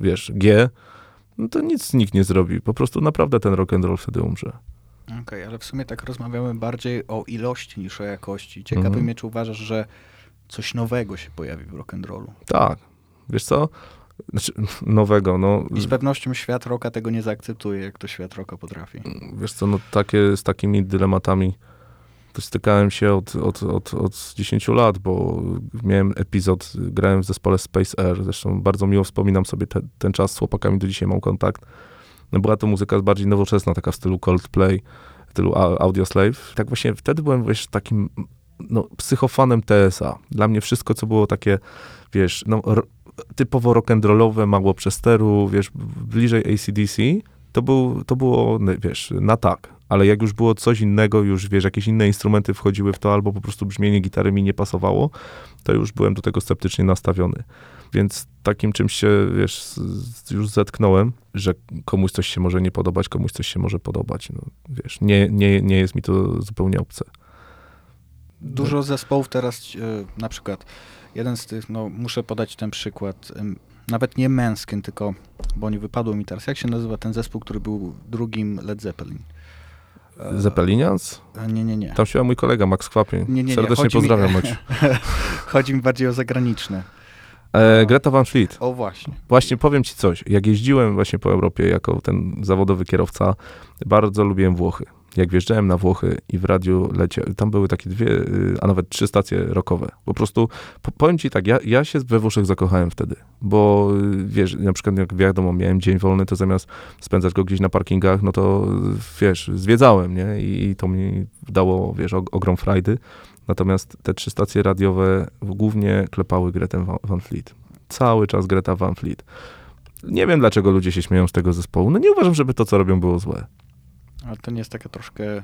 wiesz, G, no to nic nikt nie zrobi. Po prostu naprawdę ten rock and roll wtedy umrze. Okej, okay, ale w sumie tak rozmawiamy bardziej o ilości niż o jakości. Ciekawy mhm. mnie, czy uważasz, że coś nowego się pojawi w rock'n'rollu? Tak. Wiesz co? Znaczy, nowego, no. I z pewnością świat rocka tego nie zaakceptuje, jak to świat rocka potrafi. Wiesz co, no takie, z takimi dylematami stykałem się od, od, od, od 10 lat, bo miałem epizod, grałem w zespole Space Air, zresztą bardzo miło wspominam sobie te, ten czas, z chłopakami do dzisiaj mam kontakt no była to muzyka bardziej nowoczesna, taka w stylu Coldplay, w stylu Audioslave. Tak właśnie wtedy byłem wiesz, takim no, psychofanem TSA. Dla mnie wszystko, co było takie, wiesz, no, typowo rock'n'rollowe, mało przesteru, wiesz, bliżej ACDC, to, był, to było, no, wiesz, na tak. Ale jak już było coś innego, już, wiesz, jakieś inne instrumenty wchodziły w to, albo po prostu brzmienie gitary mi nie pasowało, to już byłem do tego sceptycznie nastawiony. Więc takim czymś się, wiesz, już zetknąłem, że komuś coś się może nie podobać, komuś coś się może podobać. No, wiesz, nie, nie, nie jest mi to zupełnie obce. Dużo zespołów teraz, e, na przykład, jeden z tych, no muszę podać ten przykład, nawet nie męskim, tylko, bo nie wypadło mi teraz, jak się nazywa ten zespół, który był drugim Led Zeppelin? E, Zeppelinians? E, nie, nie, nie. Tam się mój kolega Max Chwapień. Nie, nie, nie. Serdecznie Chodzi pozdrawiam. Mi, Chodzi mi bardziej o zagraniczne. E, Greta Van Fleet. O właśnie. Właśnie powiem ci coś. Jak jeździłem właśnie po Europie jako ten zawodowy kierowca, bardzo lubiłem Włochy. Jak wjeżdżałem na Włochy i w radiu lecie, tam były takie dwie, y, a nawet trzy stacje rockowe. Po prostu, powiem ci tak, ja, ja się we Włoszech zakochałem wtedy, bo y, wiesz, na przykład jak wiadomo, miałem dzień wolny, to zamiast spędzać go gdzieś na parkingach, no to wiesz, zwiedzałem, nie? I, i to mi dało, wiesz, ogrom frajdy. Natomiast te trzy stacje radiowe głównie klepały Gretę Van Fleet. Cały czas Greta Van Fleet. Nie wiem, dlaczego ludzie się śmieją z tego zespołu. No nie uważam, żeby to, co robią, było złe. Ale to nie jest taka troszkę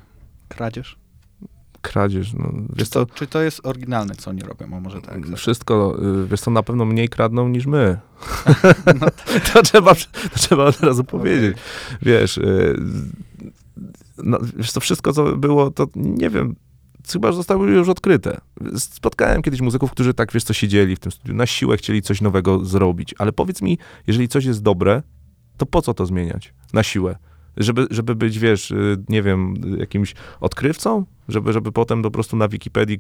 kradzież? Kradzież, no, wiesz czy, to, co? czy to jest oryginalne, co oni robią? A może tak? Wszystko, y, wiesz co, na pewno mniej kradną niż my. no to, trzeba, to trzeba od razu powiedzieć. Okay. Wiesz, y, no, wiesz to wszystko, co było, to nie wiem, chyba zostały już odkryte. Spotkałem kiedyś muzyków, którzy tak, wiesz, co siedzieli w tym studiu, na siłę chcieli coś nowego zrobić, ale powiedz mi, jeżeli coś jest dobre, to po co to zmieniać na siłę? Żeby, żeby być, wiesz, y, nie wiem, jakimś odkrywcą? Żeby, żeby potem po prostu na Wikipedii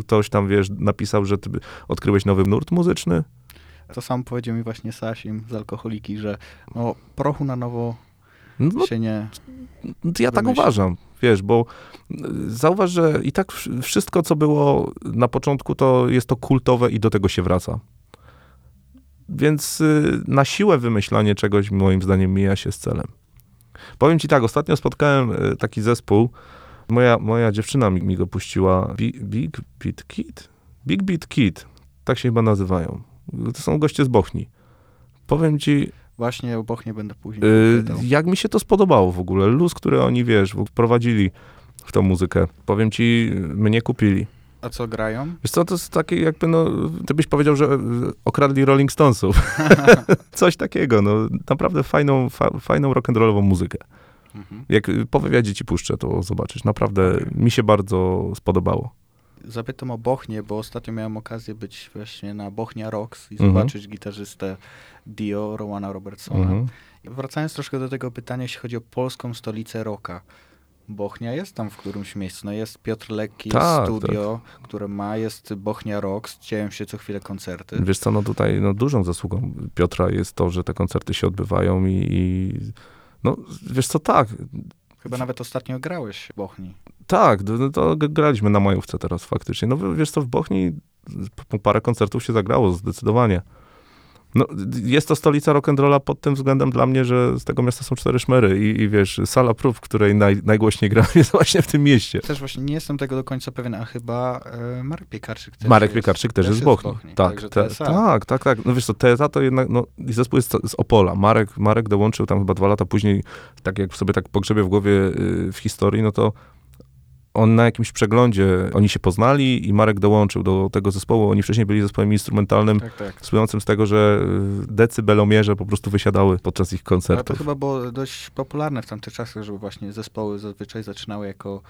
ktoś tam, wiesz, napisał, że ty odkryłeś nowy nurt muzyczny? To sam powiedział mi właśnie Sasim z Alkoholiki, że no, prochu na nowo no, się nie... Ja tak uważam wiesz, bo y, zauważ, że i tak wszystko, co było na początku, to jest to kultowe i do tego się wraca. Więc y, na siłę wymyślanie czegoś, moim zdaniem, mija się z celem. Powiem ci tak, ostatnio spotkałem y, taki zespół, moja, moja dziewczyna mi, mi go puściła, Big, Big Beat Kid? Big Beat Kid, tak się chyba nazywają. To są goście z Bochni. Powiem ci, Właśnie o Bochnie będę później. Yy, jak mi się to spodobało w ogóle. Luz, który oni, wiesz, wprowadzili w tą muzykę. Powiem ci, mnie kupili. A co grają? Wiesz co, to jest takie jakby, no, ty byś powiedział, że okradli Rolling Stonesów. Coś takiego, no, naprawdę fajną, fa, fajną rock'n'rollową muzykę. Mhm. Jak po wywiadzie ci puszczę, to zobaczysz. Naprawdę mi się bardzo spodobało zapytam o Bochnie, bo ostatnio miałem okazję być właśnie na Bochnia Rocks i mhm. zobaczyć gitarzystę Dio, Rowana Robertsona. Mhm. Wracając troszkę do tego pytania, jeśli chodzi o polską stolicę rocka. Bochnia jest tam w którymś miejscu. No jest Piotr Lekki tak, studio, tak. które ma, jest Bochnia Rocks, dzieją się co chwilę koncerty. Wiesz co, no tutaj no, dużą zasługą Piotra jest to, że te koncerty się odbywają i, i no wiesz co, tak. Chyba nawet ostatnio grałeś w Bochni. Tak, to, to graliśmy na majówce teraz faktycznie. No wiesz co, w Bochni parę koncertów się zagrało, zdecydowanie. No, jest to stolica rock'n'rolla pod tym względem dla mnie, że z tego miasta są cztery szmery i, i wiesz, sala prób, w której naj, najgłośniej gra jest właśnie w tym mieście. Też właśnie nie jestem tego do końca pewien, a chyba e, Marek Piekarczyk też Marek jest, Piekarczyk też, jest z Bochni. Bochni. Tak, te, tak, tak, tak. No wiesz co, TSA to jednak, no zespół jest z Opola. Marek, Marek dołączył tam chyba dwa lata później, tak jak sobie tak pogrzebie w głowie y, w historii, no to on na jakimś przeglądzie, oni się poznali i Marek dołączył do tego zespołu. Oni wcześniej byli zespołem instrumentalnym, Tak, tak. słyjącym z tego, że y, decybelomierze po prostu wysiadały podczas ich Ale to koncertów. chyba było dość popularne w tamtych czasach, żeby właśnie zespoły zazwyczaj zaczynały jako,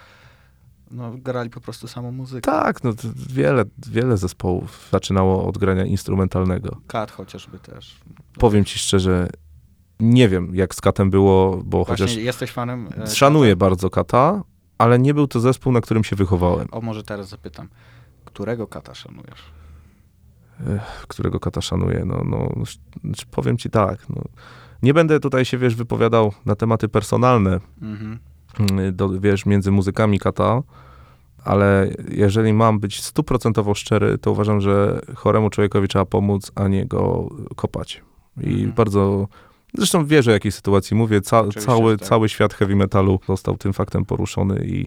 no grali po prostu samą muzykę. Tak, no wiele, wiele zespołów zaczynało od grania instrumentalnego. Kat chociażby też. Powiem ci szczerze, nie wiem jak z Katem było, bo Właśnie chociaż jesteś fanem? e, szanuję Kata? bardzo Kata, ale nie był to zespół, na którym się wychowałem. O, może teraz zapytam. Którego kata szanujesz? Którego Kata szanuję? No, no, znaczy powiem ci tak, no, nie będę tutaj się, wiesz, wypowiadał na tematy personalne, Mhm. mm, do, wiesz, między muzykami Kata, ale jeżeli mam być stuprocentowo szczery, to uważam, że choremu człowiekowi trzeba pomóc, a nie go kopać. I Mhm. bardzo, zresztą wiesz o jakiej sytuacji mówię, ca, Oczywiście, cały, tak. cały świat heavy metalu został tym faktem poruszony i,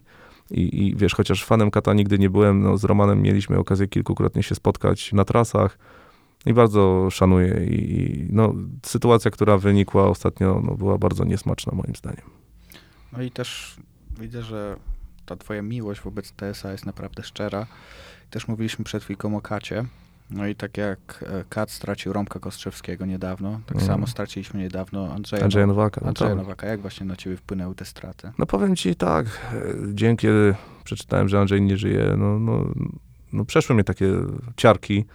i, i wiesz, chociaż fanem Kata nigdy nie byłem, no, z Romanem mieliśmy okazję kilkukrotnie się spotkać na trasach i bardzo szanuję i, i no, sytuacja, która wynikła ostatnio, no, była bardzo niesmaczna moim zdaniem. No i też widzę, że ta twoja miłość wobec TSA jest naprawdę szczera. Też mówiliśmy przed chwilką o Kacie. No i tak jak e, Kat stracił Romka Kostrzewskiego niedawno, tak Mm. samo straciliśmy niedawno Andrzeja, Andrzeja Nowaka. no Andrzeja tak. Nowaka. Jak właśnie na ciebie wpłynęły te straty? No powiem ci tak, e, dzień kiedy przeczytałem, że Andrzej nie żyje, no, no, no przeszły mnie takie ciarki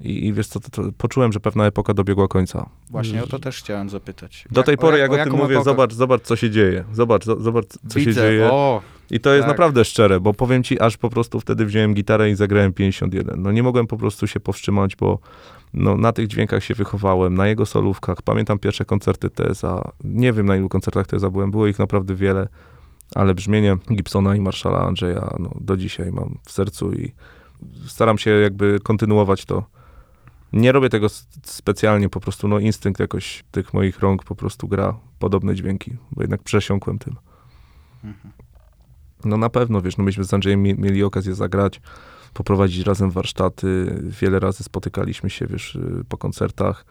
i, i wiesz co, to, to poczułem, że pewna epoka dobiegła końca. Właśnie o to też chciałem zapytać. Do tej pory, jak o, tym jaką mówię, epokę? zobacz, zobacz, co się dzieje. Zobacz, zo- zobacz, co Widzę, się dzieje. O, I to jest tak. naprawdę szczere, bo powiem ci, aż po prostu wtedy wziąłem gitarę i zagrałem 51. No nie mogłem po prostu się powstrzymać, bo no, na tych dźwiękach się wychowałem, na jego solówkach. Pamiętam pierwsze koncerty TSA. Nie wiem, na ilu koncertach TSA byłem, było ich naprawdę wiele, ale brzmienie Gibsona i Marszala Andrzeja no, do dzisiaj mam w sercu i staram się jakby kontynuować to. Nie robię tego specjalnie, po prostu no instynkt jakoś tych moich rąk po prostu gra podobne dźwięki, bo jednak przesiąkłem tym. Mhm. No na pewno, wiesz, no myśmy z Andrzejem mie- mieli okazję zagrać, poprowadzić razem warsztaty, wiele razy spotykaliśmy się, wiesz, y, po koncertach.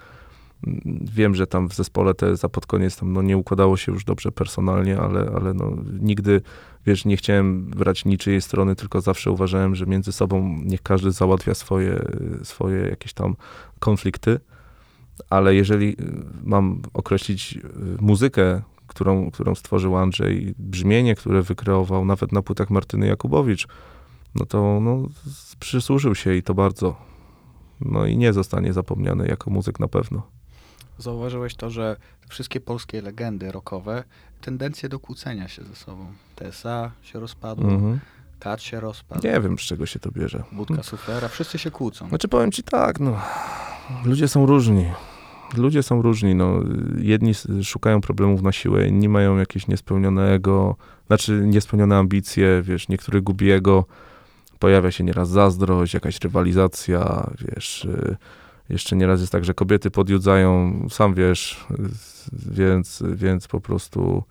Wiem, że tam w zespole te za pod koniec tam no nie układało się już dobrze personalnie, ale, ale no nigdy, wiesz, nie chciałem brać niczyjej strony, tylko zawsze uważałem, że między sobą niech każdy załatwia swoje, swoje jakieś tam konflikty. Ale jeżeli y, mam określić y, muzykę, którą, którą stworzył Andrzej, brzmienie, które wykreował nawet na płytach Martyny Jakubowicz, no to no, przysłużył się i to bardzo. No i nie zostanie zapomniany jako muzyk na pewno. Zauważyłeś to, że wszystkie polskie legendy rockowe, tendencje do kłócenia się ze sobą. TSA się rozpadło, Mhm. Kat się rozpadł, Nie wiem, z czego się to bierze. Budka Suflera, wszyscy się kłócą. Znaczy powiem ci tak, no, ludzie są różni. Ludzie są różni, no. Jedni szukają problemów na siłę, inni mają jakieś niespełnionego, znaczy niespełnione ambicje, wiesz, niektórych gubi ego, pojawia się nieraz zazdrość, jakaś rywalizacja, wiesz, y, jeszcze nieraz jest tak, że kobiety podjudzają, sam wiesz, więc, więc po prostu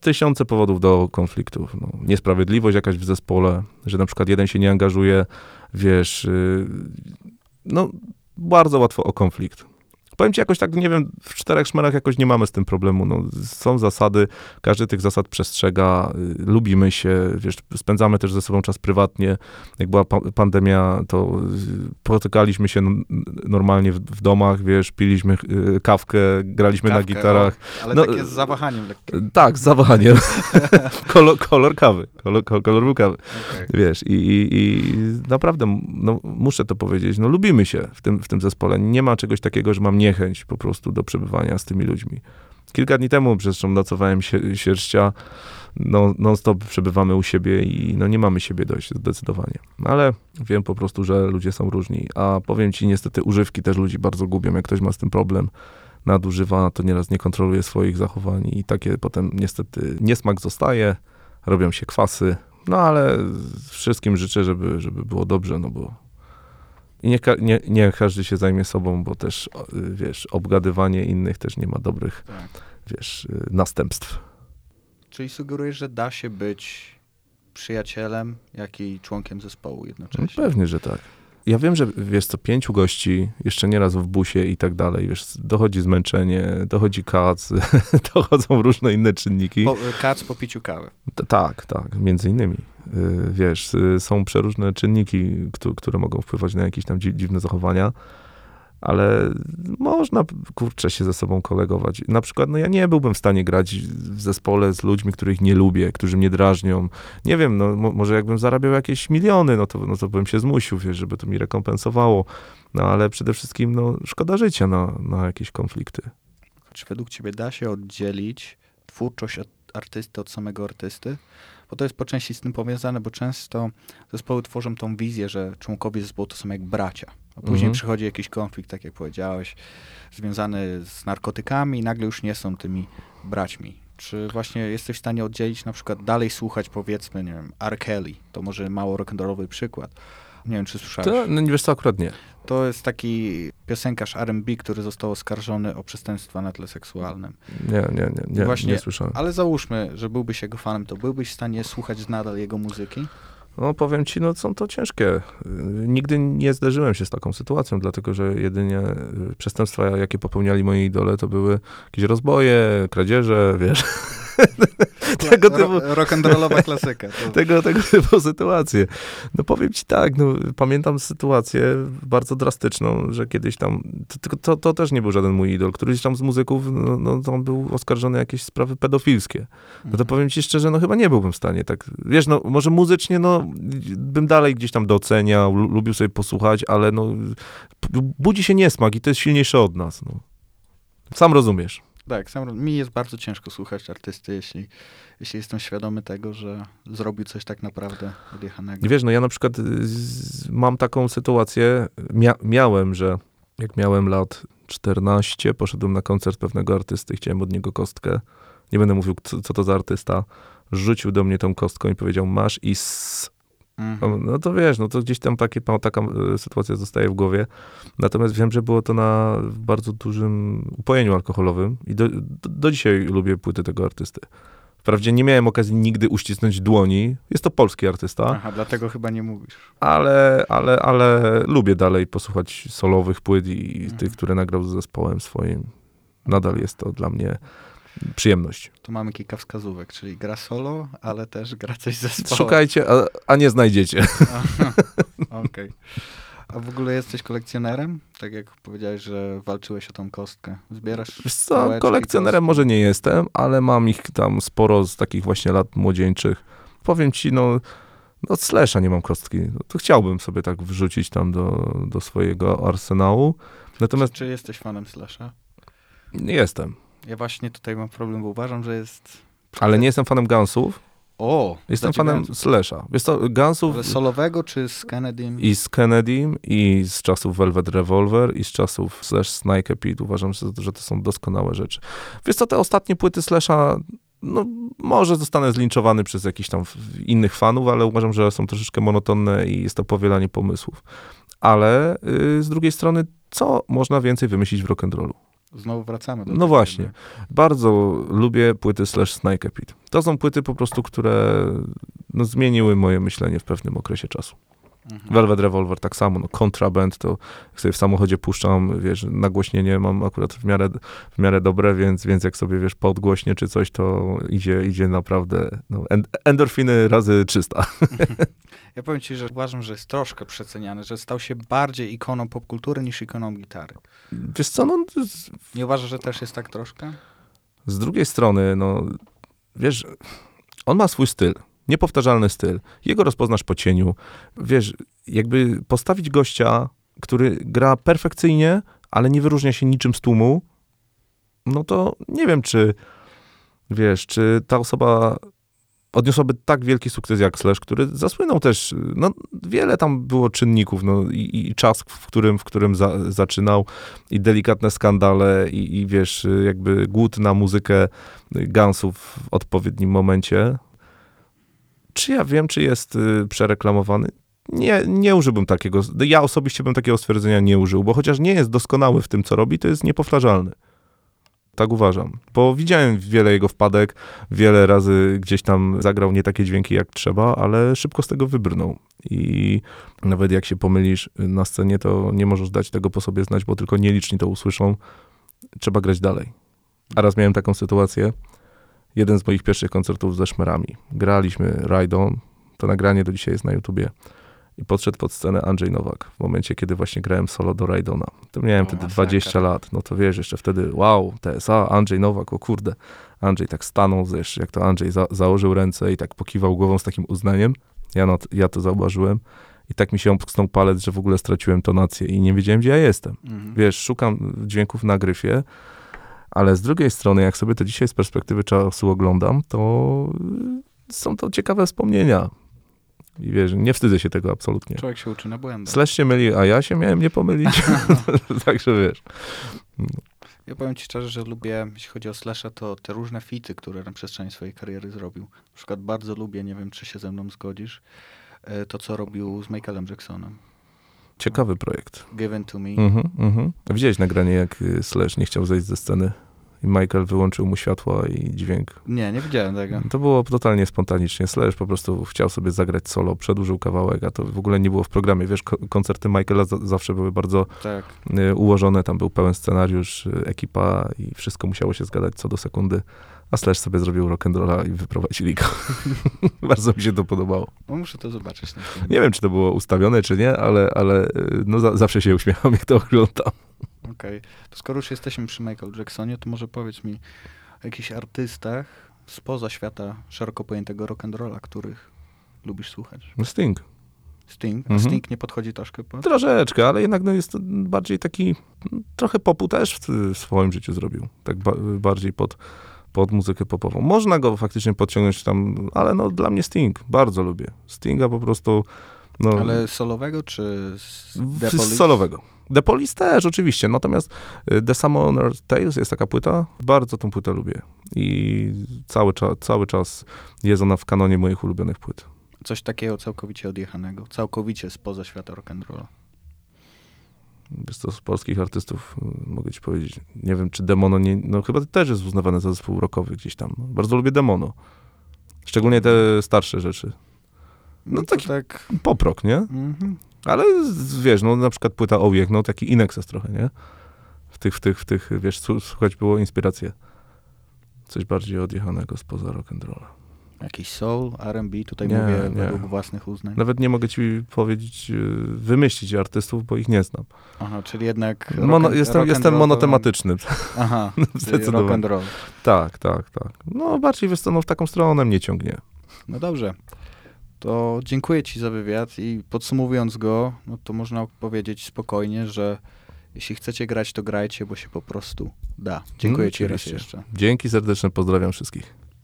tysiące powodów do konfliktów. No. Niesprawiedliwość jakaś w zespole, że na przykład jeden się nie angażuje, wiesz, y, no bardzo łatwo o konflikt. Powiem ci jakoś tak, nie wiem, w czterech szmerach jakoś nie mamy z tym problemu. No, są zasady, każdy tych zasad przestrzega, y, lubimy się, wiesz, spędzamy też ze sobą czas prywatnie. Jak była pa- pandemia, to y, spotykaliśmy się normalnie w, w domach, wiesz, piliśmy y, kawkę, graliśmy Kawkę, na gitarach. ale no, takie z zawahaniem lekkim. Tak, z zawahaniem. kolor, kolor kawy, kolor, kolor, był kawy. Okej. Wiesz, i, i, i naprawdę, no, muszę to powiedzieć, no lubimy się w tym, w tym zespole. Nie ma czegoś takiego, że mam niechęć po prostu do przebywania z tymi ludźmi. Kilka dni temu zresztą nocowałem się, sierścia, no, non-stop przebywamy u siebie i no nie mamy siebie dość zdecydowanie. Ale wiem po prostu, że ludzie są różni, a powiem ci, niestety używki też ludzi bardzo gubią, jak ktoś ma z tym problem, nadużywa, to nieraz nie kontroluje swoich zachowań i takie potem niestety niesmak zostaje, robią się kwasy, no ale wszystkim życzę, żeby, żeby było dobrze, no bo I nie, nie, nie każdy się zajmie sobą, bo też, wiesz, obgadywanie innych też nie ma dobrych, Tak. wiesz, y, następstw. Czyli sugerujesz, że da się być przyjacielem, jak i członkiem zespołu No, jednocześnie. pewnie, że tak. Ja wiem, że wiesz co, pięciu gości, jeszcze nieraz w busie i tak dalej, wiesz, dochodzi zmęczenie, dochodzi kac, dochodzą różne inne czynniki. Po, kac po piciu kawy. T- tak, tak, między innymi. Y, Wiesz, y, są przeróżne czynniki, któ- które mogą wpływać na jakieś tam dzi- dziwne zachowania, ale można, kurczę, się ze sobą kolegować. Na przykład, no ja nie byłbym w stanie grać w zespole z ludźmi, których nie lubię, którzy mnie drażnią. Nie wiem, no mo- może jakbym zarabiał jakieś miliony, no to, no to bym się zmusił, wiesz, żeby to mi rekompensowało. No ale przede wszystkim, no szkoda życia na, na jakieś konflikty. Czy według ciebie da się oddzielić twórczość od artysty od samego artysty? Bo to jest po części z tym powiązane, bo często zespoły tworzą tą wizję, że członkowie zespołu to są jak bracia. A później Mhm. przychodzi jakiś konflikt, tak jak powiedziałeś, związany z narkotykami i nagle już nie są tymi braćmi. Czy właśnie jesteś w stanie oddzielić, na przykład dalej słuchać, powiedzmy, nie wiem, R. Kelly, to może mało rock'n'rollowy przykład. Nie wiem, czy słyszałeś. To, no wiesz co, akurat nie. To jest taki piosenkarz R&B, który został oskarżony o przestępstwa na tle seksualnym. Nie, nie, nie, nie, Właśnie- nie słyszałem. Ale załóżmy, że byłbyś jego fanem, to byłbyś w stanie słuchać nadal jego muzyki? No powiem ci, no są to ciężkie. Nigdy nie zderzyłem się z taką sytuacją, dlatego że jedynie y, przestępstwa, jakie popełniali moi idole, to były jakieś rozboje, kradzieże, wiesz, tego typu, Ro- rock'n'rollowa klasyka. To... tego, tego typu sytuacje. No powiem ci tak, no pamiętam sytuację bardzo drastyczną, że kiedyś tam, to, to, to też nie był żaden mój idol, któryś tam z muzyków, no, no on był oskarżony o jakieś sprawy pedofilskie. No to powiem ci szczerze, no chyba nie byłbym w stanie tak, wiesz, no może muzycznie, no bym dalej gdzieś tam doceniał, lu- lubił sobie posłuchać, ale no budzi się niesmak i to jest silniejsze od nas, no. Sam rozumiesz. Tak, sam, mi jest bardzo ciężko słuchać artysty, jeśli, jeśli jestem świadomy tego, że zrobił coś tak naprawdę odjechanego. Wiesz, no ja na przykład y, z, mam taką sytuację, mia, miałem, że jak miałem lat 14, poszedłem na koncert pewnego artysty, chciałem od niego kostkę. Nie będę mówił, co, co to za artysta. Rzucił do mnie tą kostką i powiedział, masz i s. Mhm. No to wiesz, no to gdzieś tam takie, taka y, sytuacja zostaje w głowie. Natomiast wiem, że było to na bardzo dużym upojeniu alkoholowym i do, do, do dzisiaj lubię płyty tego artysty. Wprawdzie nie miałem okazji nigdy uścisnąć dłoni. Jest to polski artysta Aha, dlatego chyba nie mówisz. ale, ale, ale lubię dalej posłuchać solowych płyt i Mhm. tych, które nagrał z zespołem swoim. Nadal jest to dla mnie przyjemność. Tu mamy kilka wskazówek, czyli gra solo, ale też gra coś z zespołem. Szukajcie, a, a nie znajdziecie. Okej. A w ogóle jesteś kolekcjonerem? Tak jak powiedziałeś, że walczyłeś o tą kostkę. Zbierasz Wiesz co, kolekcjonerem może nie jestem, ale mam ich tam sporo z takich właśnie lat młodzieńczych. Powiem ci, no, no Slasha nie mam kostki. No, to chciałbym sobie tak wrzucić tam do, do swojego arsenału. Natomiast Czy jesteś fanem Slasha? nie jestem. Ja właśnie tutaj mam problem, bo uważam, że jest... Ale nie jestem fanem Gunsów. O! Jestem fanem Slasha. Wiesz co, Gunsów... Ale solowego czy z Kennedym? I z Kennedym, i z czasów Velvet Revolver, i z czasów Slash Snake Pete. Uważam, że, to są doskonałe rzeczy. Wiesz co, te ostatnie płyty Slasha, no może zostanę zlinczowany przez jakichś tam innych fanów, ale uważam, że są troszeczkę monotonne i jest to powielanie pomysłów. Ale y, z drugiej strony, co można więcej wymyślić w rock'n'rollu? Znowu wracamy do No tego, właśnie. Bardzo lubię płyty Slash Snake Pete. To są płyty po prostu, które no, zmieniły moje myślenie w pewnym okresie czasu. Mhm. Velvet Revolver tak samo, no Contraband to jak sobie w samochodzie puszczam, wiesz, nagłośnienie mam akurat w miarę, w miarę dobre, więc, więc jak sobie, wiesz, podgłośnie czy coś, to idzie, idzie naprawdę, no, en- endorfiny razy 300. Ja powiem ci, że uważam, że jest troszkę przeceniany, że stał się bardziej ikoną popkultury niż ikoną gitary. Wiesz co, no z, Nie uważasz, że też jest tak troszkę? z drugiej strony, no, wiesz, on ma swój styl, niepowtarzalny styl. Jego rozpoznasz po cieniu. Wiesz, jakby postawić gościa, który gra perfekcyjnie, ale nie wyróżnia się niczym z tłumu, no to nie wiem, czy wiesz, czy ta osoba odniosłaby tak wielki sukces jak Slash, który zasłynął też, no wiele tam było czynników, no i, i czas, w którym, w którym za, zaczynał i delikatne skandale i, i wiesz, jakby głód na muzykę Gunsów w odpowiednim momencie. Czy ja wiem, czy jest y, przereklamowany? nie, nie użyłbym takiego, ja osobiście bym takiego stwierdzenia nie użył, bo chociaż nie jest doskonały w tym, co robi, to jest niepowtarzalny. Tak uważam, bo widziałem wiele jego wpadek, wiele razy gdzieś tam zagrał nie takie dźwięki jak trzeba, ale szybko z tego wybrnął. I nawet jak się pomylisz na scenie, to nie możesz dać tego po sobie znać, bo tylko nieliczni to usłyszą. Trzeba grać dalej. A raz miałem taką sytuację, jeden z moich pierwszych koncertów ze szmerami. Graliśmy Ride On, to nagranie do dzisiaj jest na YouTubie. I podszedł pod scenę Andrzej Nowak w momencie, kiedy właśnie grałem solo do Raidona. To miałem O, wtedy masakra. 20 lat. No to wiesz, jeszcze wtedy wow, TSA, Andrzej Nowak, o kurde. Andrzej tak stanął, wiesz, jak to Andrzej za, założył ręce i tak pokiwał głową z takim uznaniem. Ja, no, ja to zauważyłem. I tak mi się omknął palec, że w ogóle straciłem tonację i nie wiedziałem, gdzie ja jestem. Mhm. Wiesz, szukam dźwięków na gryfie, ale z drugiej strony, jak sobie to dzisiaj z perspektywy czasu oglądam, to y, są to ciekawe wspomnienia. I wiesz, nie wstydzę się tego absolutnie. Człowiek się uczy na błędach. Slash się myli, a ja się miałem nie pomylić. Także wiesz. Ja powiem ci szczerze, że lubię, jeśli chodzi o Slasha, to te różne fity, które na przestrzeni swojej kariery zrobił. Na przykład bardzo lubię, nie wiem, czy się ze mną zgodzisz, e, to, co robił z Michaelem Jacksonem. Ciekawy projekt. Given to Me. Mhm, mhm. Widziałeś nagranie, jak y, Slash nie chciał zejść ze sceny i Michael wyłączył mu światła i dźwięk. Nie, nie widziałem tego. To było totalnie spontanicznie. Slash po prostu chciał sobie zagrać solo, przedłużył kawałek, a to w ogóle nie było w programie. Wiesz, ko- koncerty Michaela za- zawsze były bardzo Tak. y, ułożone, tam był pełen scenariusz, y, ekipa i wszystko musiało się zgadać co do sekundy. A Slash sobie zrobił rock'n'rolla i wyprowadzili go. bardzo mi się to podobało. No muszę to zobaczyć. Nie wiem, czy to było ustawione, czy nie, ale, ale y, no, za, zawsze się uśmiecham, jak to oglądam. Okej. To skoro już jesteśmy przy Michael Jacksonie, to może powiedz mi o jakichś artystach spoza świata szeroko pojętego rock'n'rolla, których lubisz słuchać. Sting. Sting? A Mhm. Sting nie podchodzi troszkę pod... Troszeczkę, ale jednak no, jest to bardziej taki, mm, trochę popu też w, w swoim życiu zrobił. Tak ba, bardziej pod, pod muzykę popową. Można go faktycznie podciągnąć tam, ale no dla mnie Sting, bardzo lubię. Stinga po prostu, no, Ale solowego czy The Police? solowego. The Police też, oczywiście, natomiast y, The Summoner Tales jest taka płyta, bardzo tą płytę lubię i cały, cza, cały czas jest ona w kanonie moich ulubionych płyt. Coś takiego całkowicie odjechanego, całkowicie spoza świata rock'n'rolla. Wiesz co, z polskich artystów y, mogę ci powiedzieć, nie wiem, czy Demono nie, no chyba też jest uznawane za zespół rockowy gdzieś tam. Bardzo lubię Demono. Szczególnie te starsze rzeczy. No, to taki- tak... Pop rock, nie? Mhm. Ale wiesz, no na przykład płyta Owiek, no taki Inexes trochę, nie? W tych, w tych, w tych, wiesz, słuchać było inspirację. Coś bardziej odjechanego spoza rock'n'rolla. Jakiś soul, R&B, tutaj Nie, mówię nie. według własnych uznań. Nawet nie mogę ci powiedzieć, y, wymyślić artystów, bo ich nie znam. Aha, czyli jednak... Mono, rock'n- jestem, jestem monotematyczny. Aha, czyli Zdecydowanie. rock'n'roll. Tak, tak, tak. No bardziej wiesz co, no w taką stronę mnie ciągnie. No dobrze. To dziękuję Ci za wywiad i podsumowując go, no to można powiedzieć spokojnie, że jeśli chcecie grać, to grajcie, bo się po prostu da. Dziękuję Mm, Ci raz oczywiście. jeszcze. Dzięki serdeczne, pozdrawiam wszystkich.